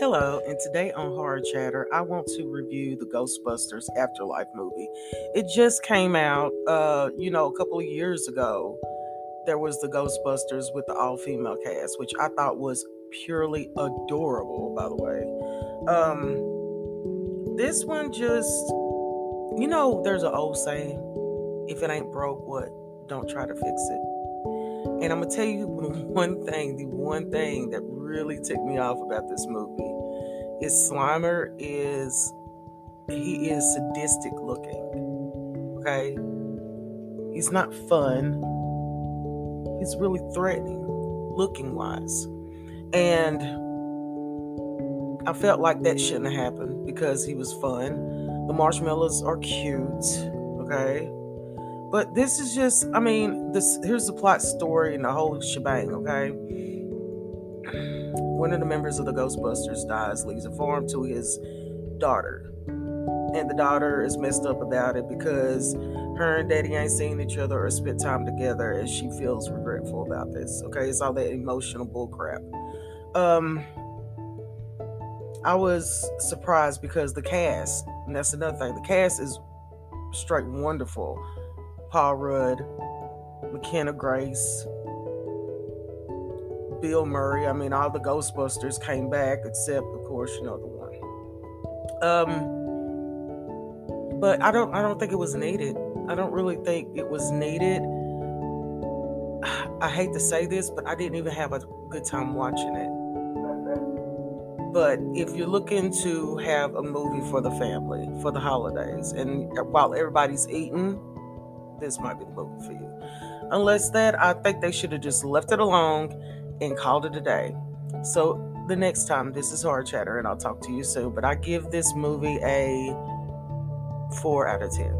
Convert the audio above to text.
Hello, and today on Horror Chatter, I want to review the Ghostbusters Afterlife movie. It just came out, uh, you know, a couple of years ago. There was the Ghostbusters with the all female cast, which I thought was purely adorable, by the way. Um, this one just, you know, there's an old saying if it ain't broke, what? Don't try to fix it. And I'm gonna tell you one thing, the one thing that really ticked me off about this movie is Slimer is he is sadistic looking. Okay? He's not fun. He's really threatening looking wise. And I felt like that shouldn't have happened because he was fun. The marshmallows are cute, okay? But this is just, I mean, this here's the plot story and the whole shebang, okay? One of the members of the Ghostbusters dies, leaves a farm to his daughter. And the daughter is messed up about it because her and daddy ain't seen each other or spent time together and she feels regretful about this. Okay, it's all that emotional bullcrap. Um I was surprised because the cast, and that's another thing, the cast is straight wonderful. Paul Rudd, McKenna Grace, Bill Murray. I mean, all the Ghostbusters came back, except, of course, you know the one. Um, but I don't, I don't think it was needed. I don't really think it was needed. I hate to say this, but I didn't even have a good time watching it. But if you're looking to have a movie for the family for the holidays, and while everybody's eating, this might be the movie for you. Unless that, I think they should have just left it alone and called it a day. So the next time, this is Horror Chatter, and I'll talk to you soon. But I give this movie a four out of ten.